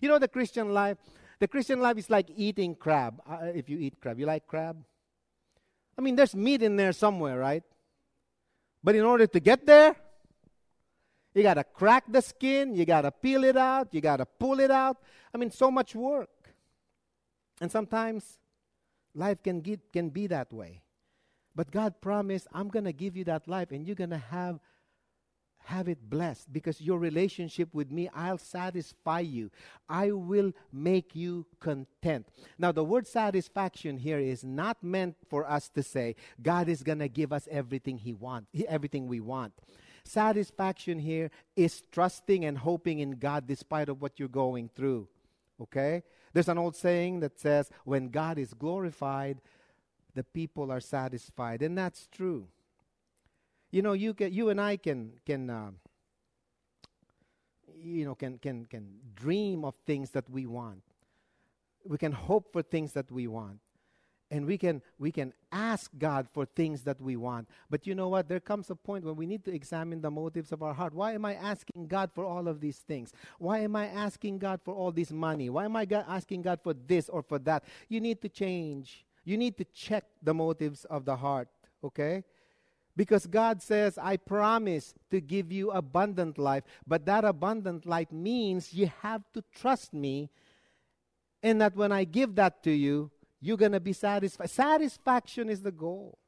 You know the Christian life? The Christian life is like eating crab. Uh, if you eat crab, you like crab? I mean, there's meat in there somewhere, right? But in order to get there, you got to crack the skin, you got to peel it out, you got to pull it out. I mean, so much work. And sometimes life can, get, can be that way. But God promised, I'm going to give you that life, and you're going to have have it blessed because your relationship with me, I'll satisfy you. I will make you content. Now, the word satisfaction here is not meant for us to say God is going to give us everything He wants, everything we want. Satisfaction here is trusting and hoping in God despite of what you're going through. Okay? There's an old saying that says, when God is glorified, the people are satisfied. And that's true. You know, you can, you and I can can uh, you know can can can dream of things that we want. We can hope for things that we want. And we can we can ask God for things that we want. But you know what? There comes a point when we need to examine the motives of our heart. Why am I asking God for all of these things? Why am I asking God for all this money? Why am I asking God for this or for that? You need to change. You need to check the motives of the heart, okay? Because God says, I promise to give you abundant life. But that abundant life means you have to trust me, and that when I give that to you, you're going to be satisfied. Satisfaction is the goal.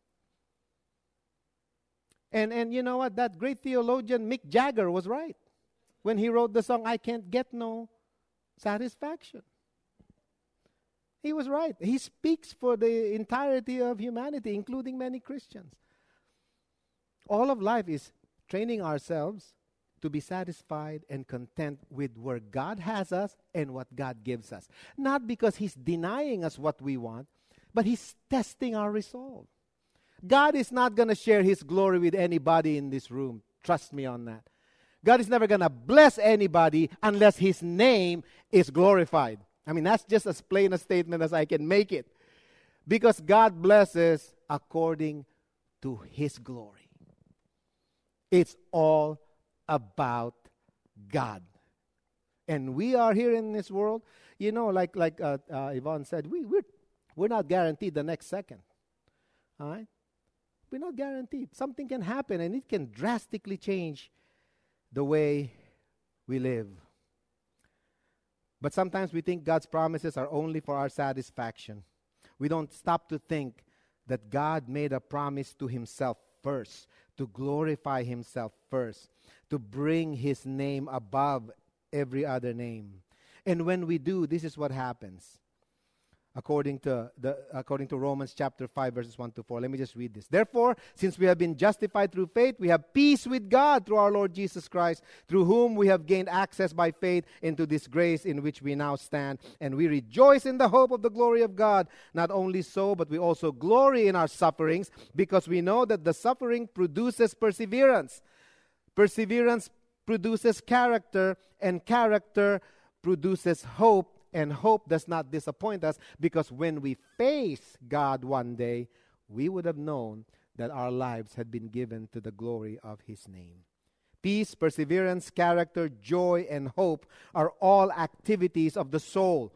And, and you know what? That great theologian Mick Jagger was right when he wrote the song, I Can't Get No Satisfaction. He was right. He speaks for the entirety of humanity, including many Christians all of life is training ourselves to be satisfied and content with where God has us and what God gives us. Not because He's denying us what we want, but He's testing our resolve. God is not going to share His glory with anybody in this room. Trust me on that. God is never going to bless anybody unless His name is glorified. I mean, that's just as plain a statement as I can make it. Because God blesses according to His glory. It's all about God. And we are here in this world, you know, like, like uh, uh, Yvonne said, we, we're, we're not guaranteed the next second. All right? We're not guaranteed. Something can happen and it can drastically change the way we live. But sometimes we think God's promises are only for our satisfaction. We don't stop to think that God made a promise to Himself first to glorify himself first, to bring his name above every other name. And when we do, this is what happens according to the according to Romans chapter 5 verses 1 to 4. Let me just read this. Therefore, since we have been justified through faith, we have peace with God through our Lord Jesus Christ, through whom we have gained access by faith into this grace in which we now stand, and we rejoice in the hope of the glory of God. Not only so, but we also glory in our sufferings because we know that the suffering produces perseverance. Perseverance produces character, and character produces hope and hope does not disappoint us because when we face God one day, we would have known that our lives had been given to the glory of His name. Peace, perseverance, character, joy, and hope are all activities of the soul.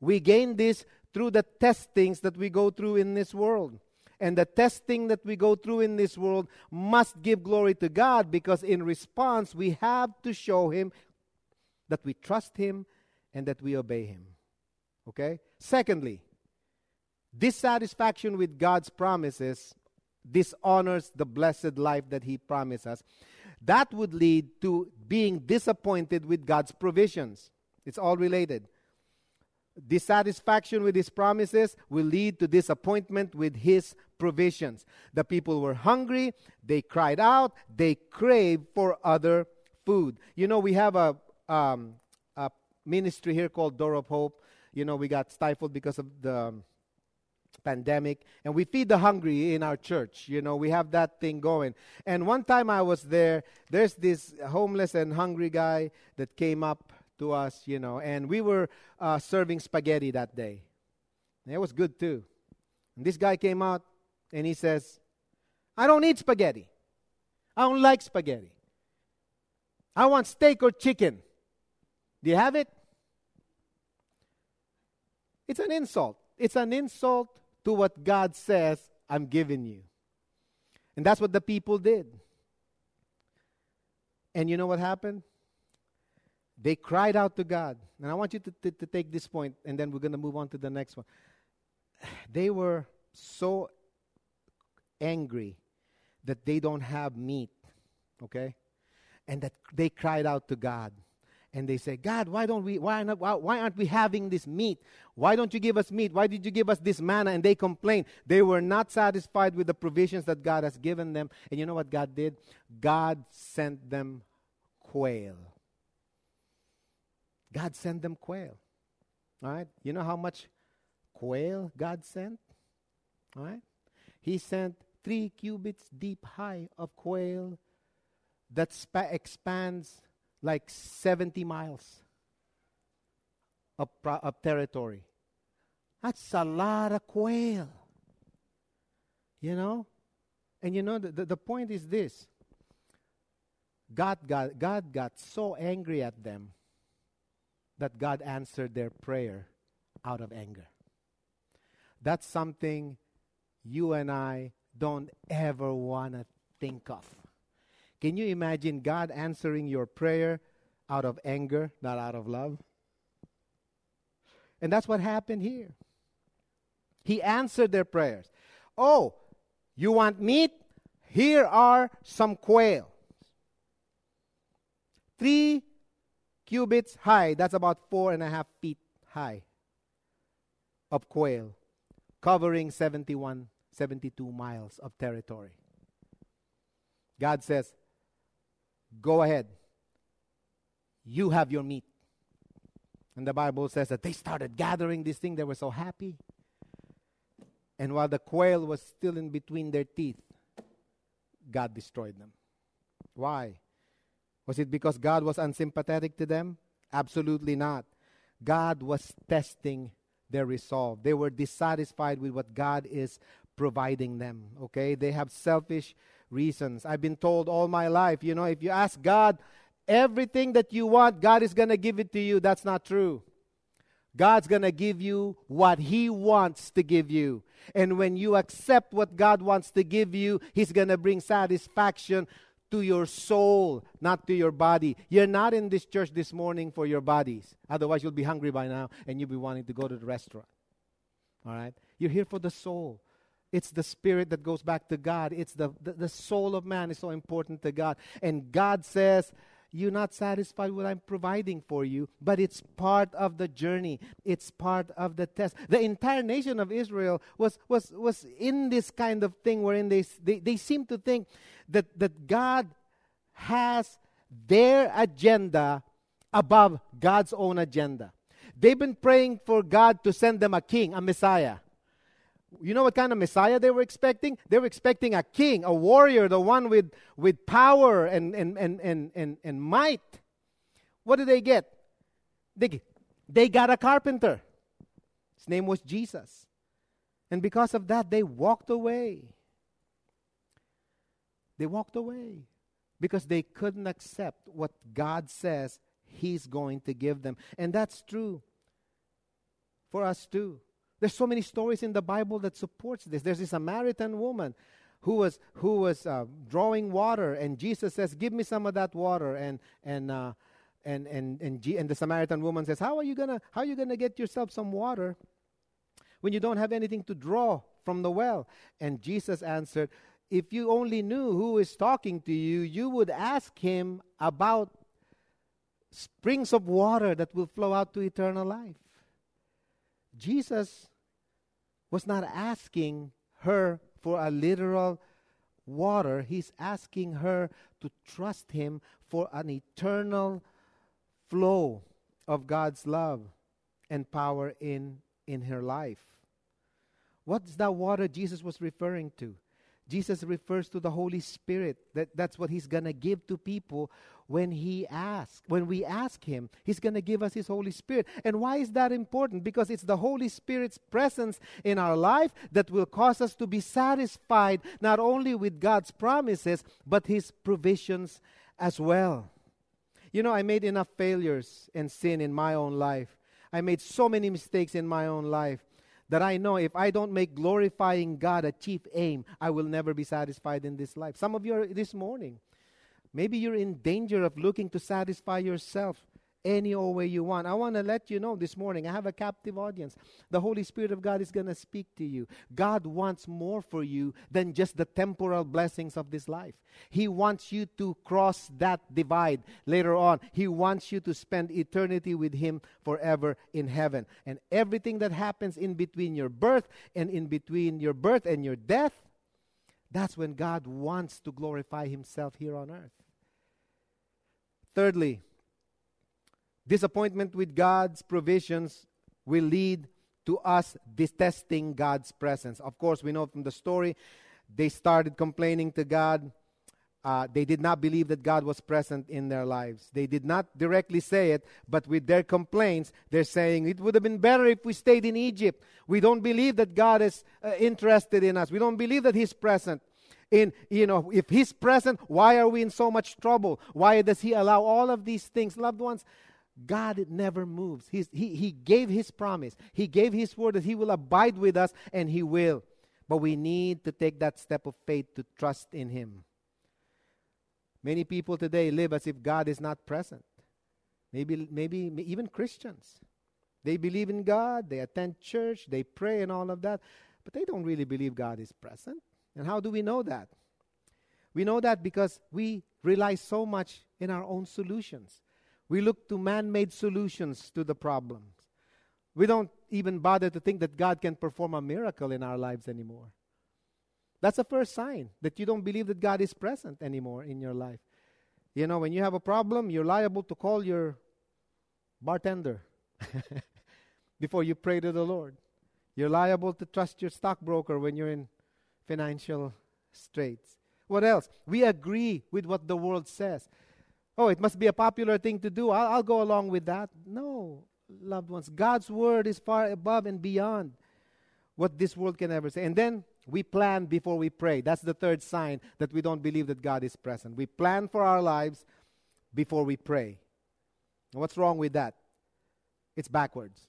We gain this through the testings that we go through in this world. And the testing that we go through in this world must give glory to God because in response, we have to show Him that we trust Him and that we obey Him. Okay? Secondly, dissatisfaction with God's promises dishonors the blessed life that He promised us. That would lead to being disappointed with God's provisions. It's all related. Dissatisfaction with His promises will lead to disappointment with His provisions. The people were hungry, they cried out, they craved for other food. You know, we have a, um, ministry here called Door of Hope. You know, we got stifled because of the pandemic and we feed the hungry in our church. You know we have that thing going. And one time i was there there's this homeless and hungry guy that came up to us you know and we were uh, serving spaghetti that day. And it was good too. And this guy came out and he says i don't eat spaghetti. I don't like spaghetti. I want steak or chicken. Do you have it it's an insult it's an insult to what God says, I'm giving you. And that's what the people did. And you know what happened? They cried out to God. And I want you to, to, to take this point, and then we're going to move on to the next one. They were so angry that they don't have meat, okay? And that they cried out to God and they say, God, why don't we, why, not, why, why aren't we having this meat? Why don't you give us meat? Why did you give us this manna? And they complain. They were not satisfied with the provisions that God has given them. And you know what God did? God sent them quail. God sent them quail. All right? You know how much quail God sent? All right? He sent three cubits deep high of quail that spa- expands like 70 miles of, of territory. That's a lot of quail. You know? And you know, the, the, the point is this God got, God got so angry at them that God answered their prayer out of anger. That's something you and I don't ever want to think of. Can you imagine God answering your prayer out of anger, not out of love? And that's what happened here. He answered their prayers. Oh, you want meat? Here are some quail. Three cubits high, that's about four and a half feet high, of quail, covering 71, 72 miles of territory. God says, Go ahead. You have your meat. And the Bible says that they started gathering this thing. They were so happy. And while the quail was still in between their teeth, God destroyed them. Why? Was it because God was unsympathetic to them? Absolutely not. God was testing their resolve. They were dissatisfied with what God is providing them. Okay? They have selfish reasons. I've been told all my life, you know, if you ask God everything that you want, God is going to give it to you. That's not true. God's going to give you what He wants to give you. And when you accept what God wants to give you, He's going to bring satisfaction to your soul, not to your body. You're not in this church this morning for your bodies. Otherwise, you'll be hungry by now and you'll be wanting to go to the restaurant. All right? You're here for the soul. It's the spirit that goes back to God. It's the, the, the soul of man is so important to God. And God says, You're not satisfied with what I'm providing for you, but it's part of the journey. It's part of the test. The entire nation of Israel was, was, was in this kind of thing wherein they, they, they seem to think that, that God has their agenda above God's own agenda. They've been praying for God to send them a king, a Messiah. You know what kind of Messiah they were expecting? They were expecting a king, a warrior, the one with, with power and, and, and, and, and, and might. What did they get? They, they got a carpenter. His name was Jesus. And because of that, they walked away. They walked away because they couldn't accept what God says He's going to give them. And that's true for us too. There's so many stories in the Bible that supports this. There's this Samaritan woman who was who was uh, drawing water, and Jesus says, "Give me some of that water." And and uh, and and and, G- and the Samaritan woman says, "How are you gonna how are you gonna get yourself some water when you don't have anything to draw from the well?" And Jesus answered, "If you only knew who is talking to you, you would ask him about springs of water that will flow out to eternal life." Jesus was not asking her for a literal water, he's asking her to trust him for an eternal flow of God's love and power in, in her life. What's that water Jesus was referring to? Jesus refers to the Holy Spirit. That, that's what He's going to give to people when He asks. When we ask Him, He's going to give us His Holy Spirit. And why is that important? Because it's the Holy Spirit's presence in our life that will cause us to be satisfied not only with God's promises, but His provisions as well. You know, I made enough failures and sin in my own life. I made so many mistakes in my own life that I know if I don't make glorifying God a chief aim, I will never be satisfied in this life. Some of you are this morning. Maybe you're in danger of looking to satisfy yourself any old way you want. I want to let you know this morning, I have a captive audience. The Holy Spirit of God is going to speak to you. God wants more for you than just the temporal blessings of this life. He wants you to cross that divide later on. He wants you to spend eternity with Him forever in heaven. And everything that happens in between your birth and in between your birth and your death, that's when God wants to glorify Himself here on earth. Thirdly, Disappointment with God's provisions will lead to us detesting God's presence. Of course, we know from the story, they started complaining to God. Uh, they did not believe that God was present in their lives. They did not directly say it, but with their complaints, they're saying, It would have been better if we stayed in Egypt. We don't believe that God is uh, interested in us. We don't believe that He's present. In, you know, if He's present, why are we in so much trouble? Why does He allow all of these things? Loved ones, God never moves. He's, he, he gave His promise. He gave His word that He will abide with us, and He will. But we need to take that step of faith to trust in Him. Many people today live as if God is not present. Maybe, maybe even Christians. They believe in God, they attend church, they pray, and all of that, but they don't really believe God is present. And how do we know that? We know that because we rely so much in our own solutions. We look to man made solutions to the problems. We don't even bother to think that God can perform a miracle in our lives anymore. That's the first sign that you don't believe that God is present anymore in your life. You know, when you have a problem, you're liable to call your bartender before you pray to the Lord. You're liable to trust your stockbroker when you're in financial straits. What else? We agree with what the world says. Oh, it must be a popular thing to do. I'll, I'll go along with that. No, loved ones. God's word is far above and beyond what this world can ever say. And then we plan before we pray. That's the third sign that we don't believe that God is present. We plan for our lives before we pray. what's wrong with that? It's backwards.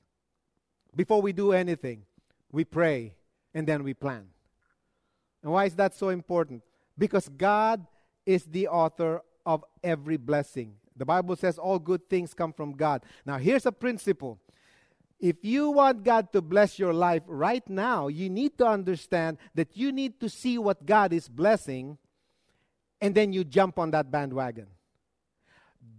Before we do anything, we pray and then we plan. And why is that so important? Because God is the author of every blessing. The Bible says all good things come from God. Now, here's a principle. If you want God to bless your life right now, you need to understand that you need to see what God is blessing and then you jump on that bandwagon.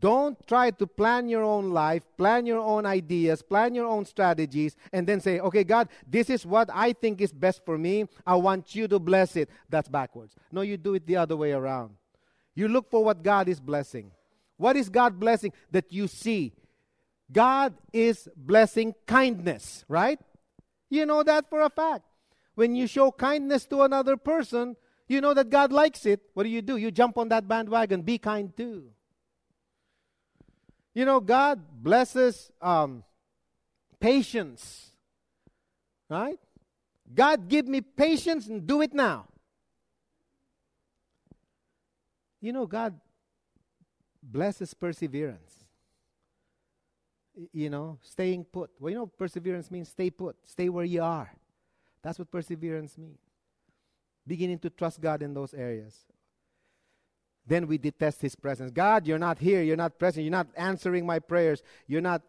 Don't try to plan your own life, plan your own ideas, plan your own strategies, and then say, okay, God, this is what I think is best for me. I want you to bless it. That's backwards. No, you do it the other way around. You look for what God is blessing. What is God blessing that you see? God is blessing kindness, right? You know that for a fact. When you show kindness to another person, you know that God likes it. What do you do? You jump on that bandwagon. Be kind too. You know, God blesses um, patience, right? God, give me patience and do it now. You know, God blesses perseverance. You know, staying put. Well, you know, perseverance means stay put, stay where you are. That's what perseverance means. Beginning to trust God in those areas. Then we detest His presence. God, you're not here. You're not present. You're not answering my prayers. You're not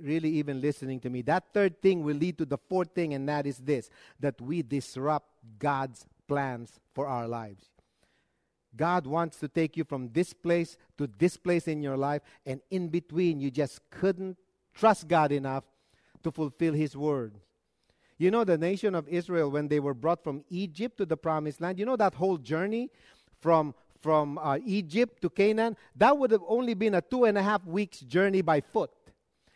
really even listening to me. That third thing will lead to the fourth thing, and that is this that we disrupt God's plans for our lives. God wants to take you from this place to this place in your life, and in between, you just couldn't trust God enough to fulfill His word. You know, the nation of Israel, when they were brought from Egypt to the promised land, you know that whole journey from, from uh, Egypt to Canaan, that would have only been a two and a half weeks journey by foot.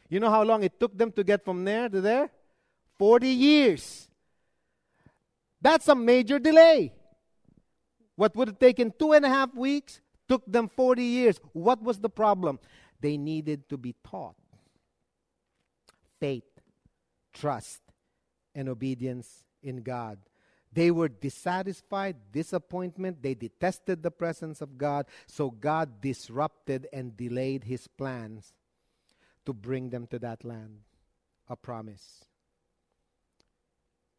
You know how long it took them to get from there to there? 40 years. That's a major delay. What would have taken two and a half weeks took them 40 years. What was the problem? They needed to be taught faith, trust, and obedience in God. They were dissatisfied, disappointment. They detested the presence of God. So God disrupted and delayed his plans to bring them to that land, a promise.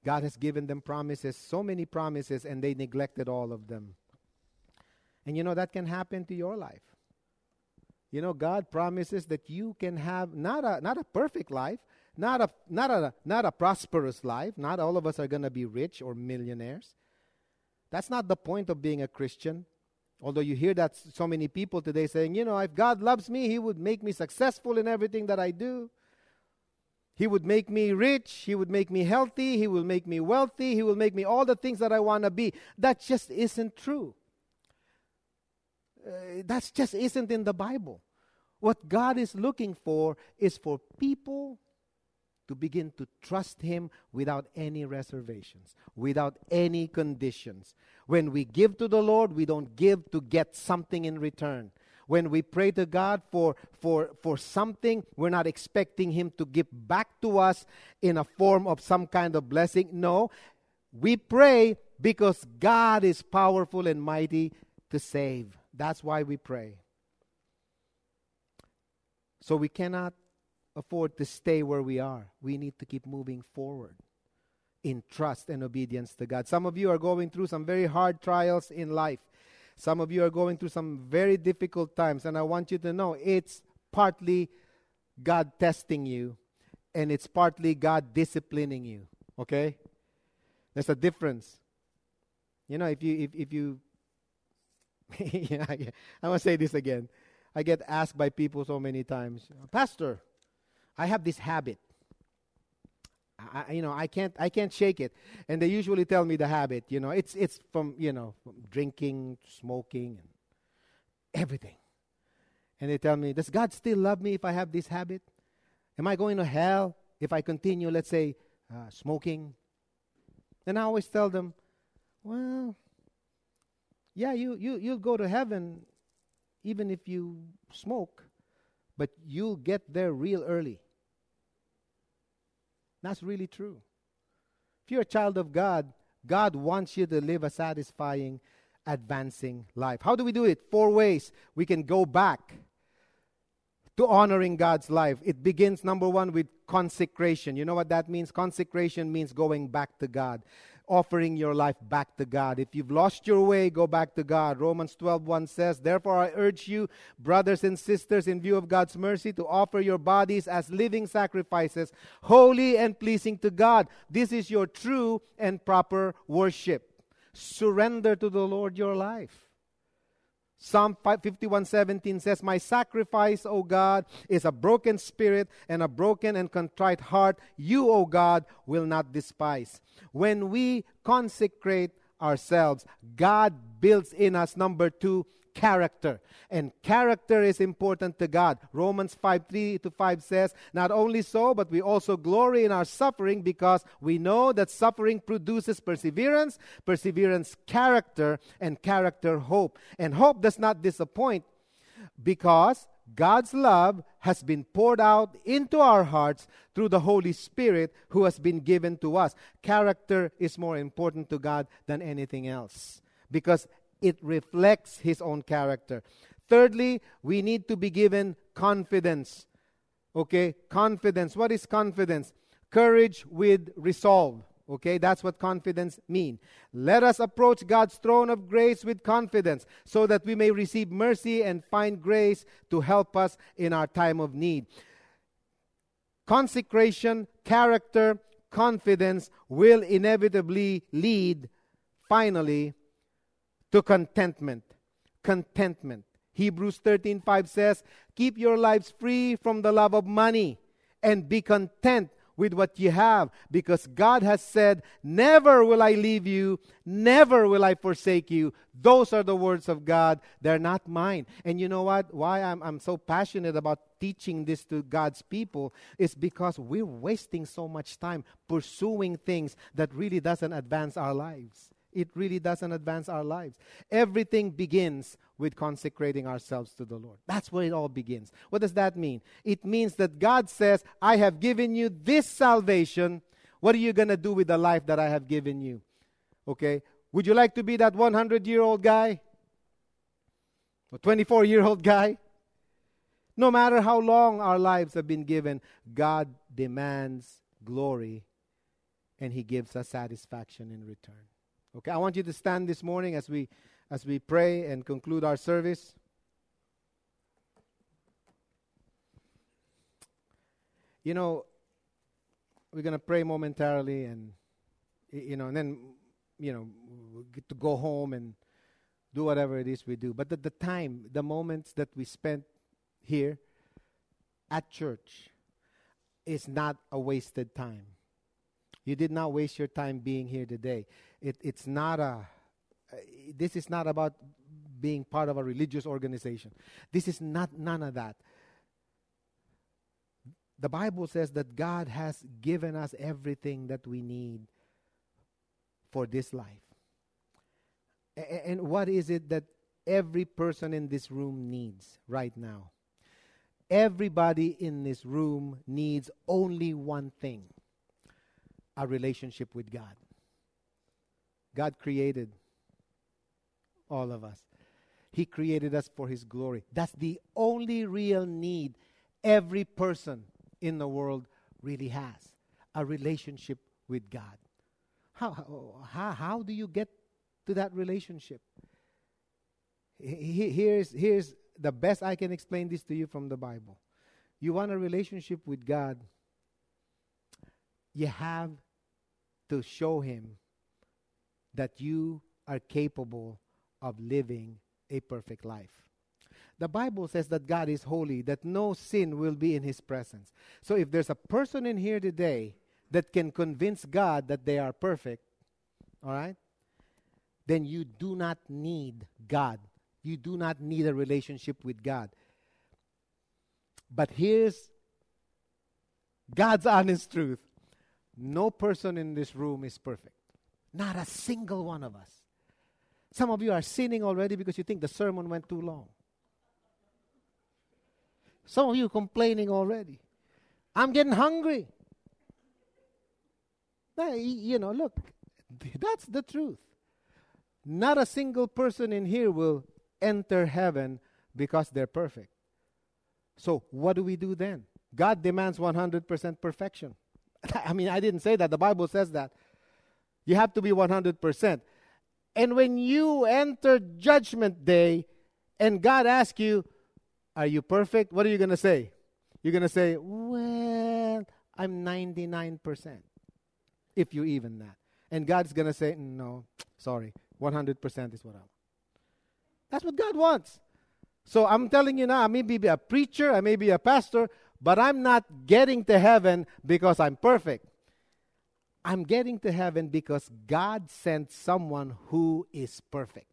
God has given them promises, so many promises, and they neglected all of them. And you know, that can happen to your life. You know, God promises that you can have not a, not a perfect life, not a, not, a, not a prosperous life. Not all of us are going to be rich or millionaires. That's not the point of being a Christian. Although you hear that so many people today saying, you know, if God loves me, He would make me successful in everything that I do. He would make me rich. He would make me healthy. He will make me wealthy. He will make me all the things that I want to be. That just isn't true. Uh, that just isn't in the Bible. What God is looking for is for people to begin to trust Him without any reservations, without any conditions. When we give to the Lord, we don't give to get something in return. When we pray to God for, for, for something, we're not expecting Him to give back to us in a form of some kind of blessing. No, we pray because God is powerful and mighty to save. That's why we pray. So we cannot afford to stay where we are. We need to keep moving forward in trust and obedience to God. Some of you are going through some very hard trials in life. Some of you are going through some very difficult times, and I want you to know it's partly God testing you, and it's partly God disciplining you. Okay? There's a difference. You know, if you if, if you yeah, I want to say this again. I get asked by people so many times, Pastor, I have this habit. I, you know, I can't, I can't shake it. And they usually tell me the habit. You know, it's, it's from, you know, from drinking, smoking, and everything. And they tell me, does God still love me if I have this habit? Am I going to hell if I continue, let's say, uh, smoking? And I always tell them, well, yeah, you, you, you'll go to heaven even if you smoke, but you'll get there real early. That's really true. If you're a child of God, God wants you to live a satisfying, advancing life. How do we do it? Four ways. We can go back to honoring God's life. It begins, number one, with consecration. You know what that means? Consecration means going back to God offering your life back to God. If you've lost your way, go back to God. Romans 12:1 says, "Therefore I urge you, brothers and sisters, in view of God's mercy, to offer your bodies as living sacrifices, holy and pleasing to God. This is your true and proper worship. Surrender to the Lord your life." Psalm 51:17 says, "My sacrifice, O God, is a broken spirit and a broken and contrite heart. You, O God, will not despise." When we consecrate ourselves, God builds in us number 2 character. And character is important to God. Romans 5 3 to 5 says, Not only so, but we also glory in our suffering because we know that suffering produces perseverance, perseverance, character, and character, hope. And hope does not disappoint because God's love has been poured out into our hearts through the Holy Spirit who has been given to us. Character is more important to God than anything else because it reflects his own character. Thirdly, we need to be given confidence. Okay, confidence. What is confidence? Courage with resolve. Okay, that's what confidence means. Let us approach God's throne of grace with confidence so that we may receive mercy and find grace to help us in our time of need. Consecration, character, confidence will inevitably lead finally to contentment. Contentment. Hebrews 13:5 says, "Keep your lives free from the love of money and be content with what you have because God has said, "Never will I leave you, never will I forsake you." Those are the words of God. They're not mine. And you know what? Why I'm I'm so passionate about teaching this to God's people is because we're wasting so much time pursuing things that really doesn't advance our lives. It really doesn't advance our lives. Everything begins with consecrating ourselves to the Lord. That's where it all begins. What does that mean? It means that God says, I have given you this salvation. What are you going to do with the life that I have given you? Okay? Would you like to be that 100 year old guy? A 24 year old guy? No matter how long our lives have been given, God demands glory and He gives us satisfaction in return. Okay, I want you to stand this morning as we as we pray and conclude our service. You know, we're going to pray momentarily and you know, and then you know, get to go home and do whatever it is we do. But the, the time, the moments that we spent here at church is not a wasted time. You did not waste your time being here today. It, it's not a, uh, this is not about being part of a religious organization. This is not none of that. The Bible says that God has given us everything that we need for this life. A- and what is it that every person in this room needs right now? Everybody in this room needs only one thing a relationship with God. God created all of us. He created us for His glory. That's the only real need every person in the world really has a relationship with God. How, how, how do you get to that relationship? Here's, here's the best I can explain this to you from the Bible. You want a relationship with God, you have to show Him that you are capable of living a perfect life. The Bible says that God is holy, that no sin will be in His presence. So if there's a person in here today that can convince God that they are perfect, all right, then you do not need God. You do not need a relationship with God. But here's God's honest truth no person in this room is perfect. Not a single one of us. Some of you are sinning already because you think the sermon went too long. Some of you complaining already. I'm getting hungry. You know, look, that's the truth. Not a single person in here will enter heaven because they're perfect. So, what do we do then? God demands 100% perfection. I mean, I didn't say that. The Bible says that. You have to be 100%. And when you enter judgment day and God asks you, Are you perfect? What are you going to say? You're going to say, Well, I'm 99%. If you even that. And God's going to say, No, sorry, 100% is what I want. That's what God wants. So I'm telling you now, I may be a preacher, I may be a pastor, but I'm not getting to heaven because I'm perfect. I'm getting to heaven because God sent someone who is perfect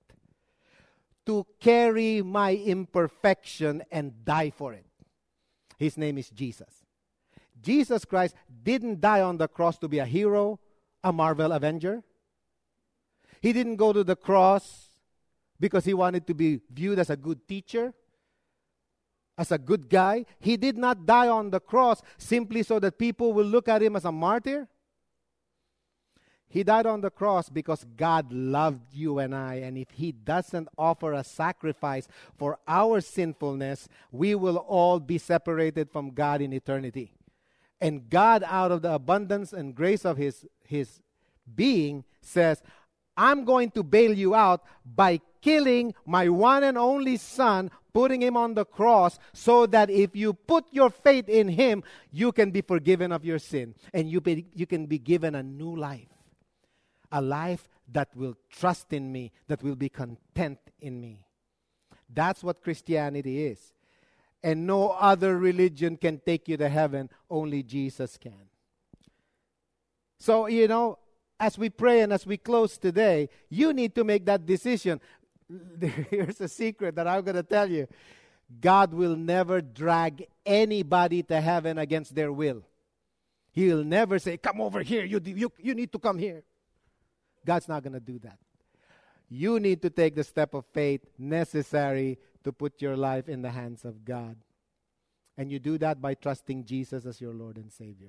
to carry my imperfection and die for it. His name is Jesus. Jesus Christ didn't die on the cross to be a hero, a Marvel Avenger. He didn't go to the cross because he wanted to be viewed as a good teacher, as a good guy. He did not die on the cross simply so that people will look at him as a martyr. He died on the cross because God loved you and I. And if He doesn't offer a sacrifice for our sinfulness, we will all be separated from God in eternity. And God, out of the abundance and grace of His, his being, says, I'm going to bail you out by killing my one and only son, putting him on the cross, so that if you put your faith in him, you can be forgiven of your sin and you, be, you can be given a new life. A life that will trust in me, that will be content in me. That's what Christianity is. And no other religion can take you to heaven, only Jesus can. So, you know, as we pray and as we close today, you need to make that decision. Here's a secret that I'm going to tell you. God will never drag anybody to heaven against their will. He will never say, Come over here, you, you, you need to come here. God's not going to do that. You need to take the step of faith necessary to put your life in the hands of God. And you do that by trusting Jesus as your Lord and Savior.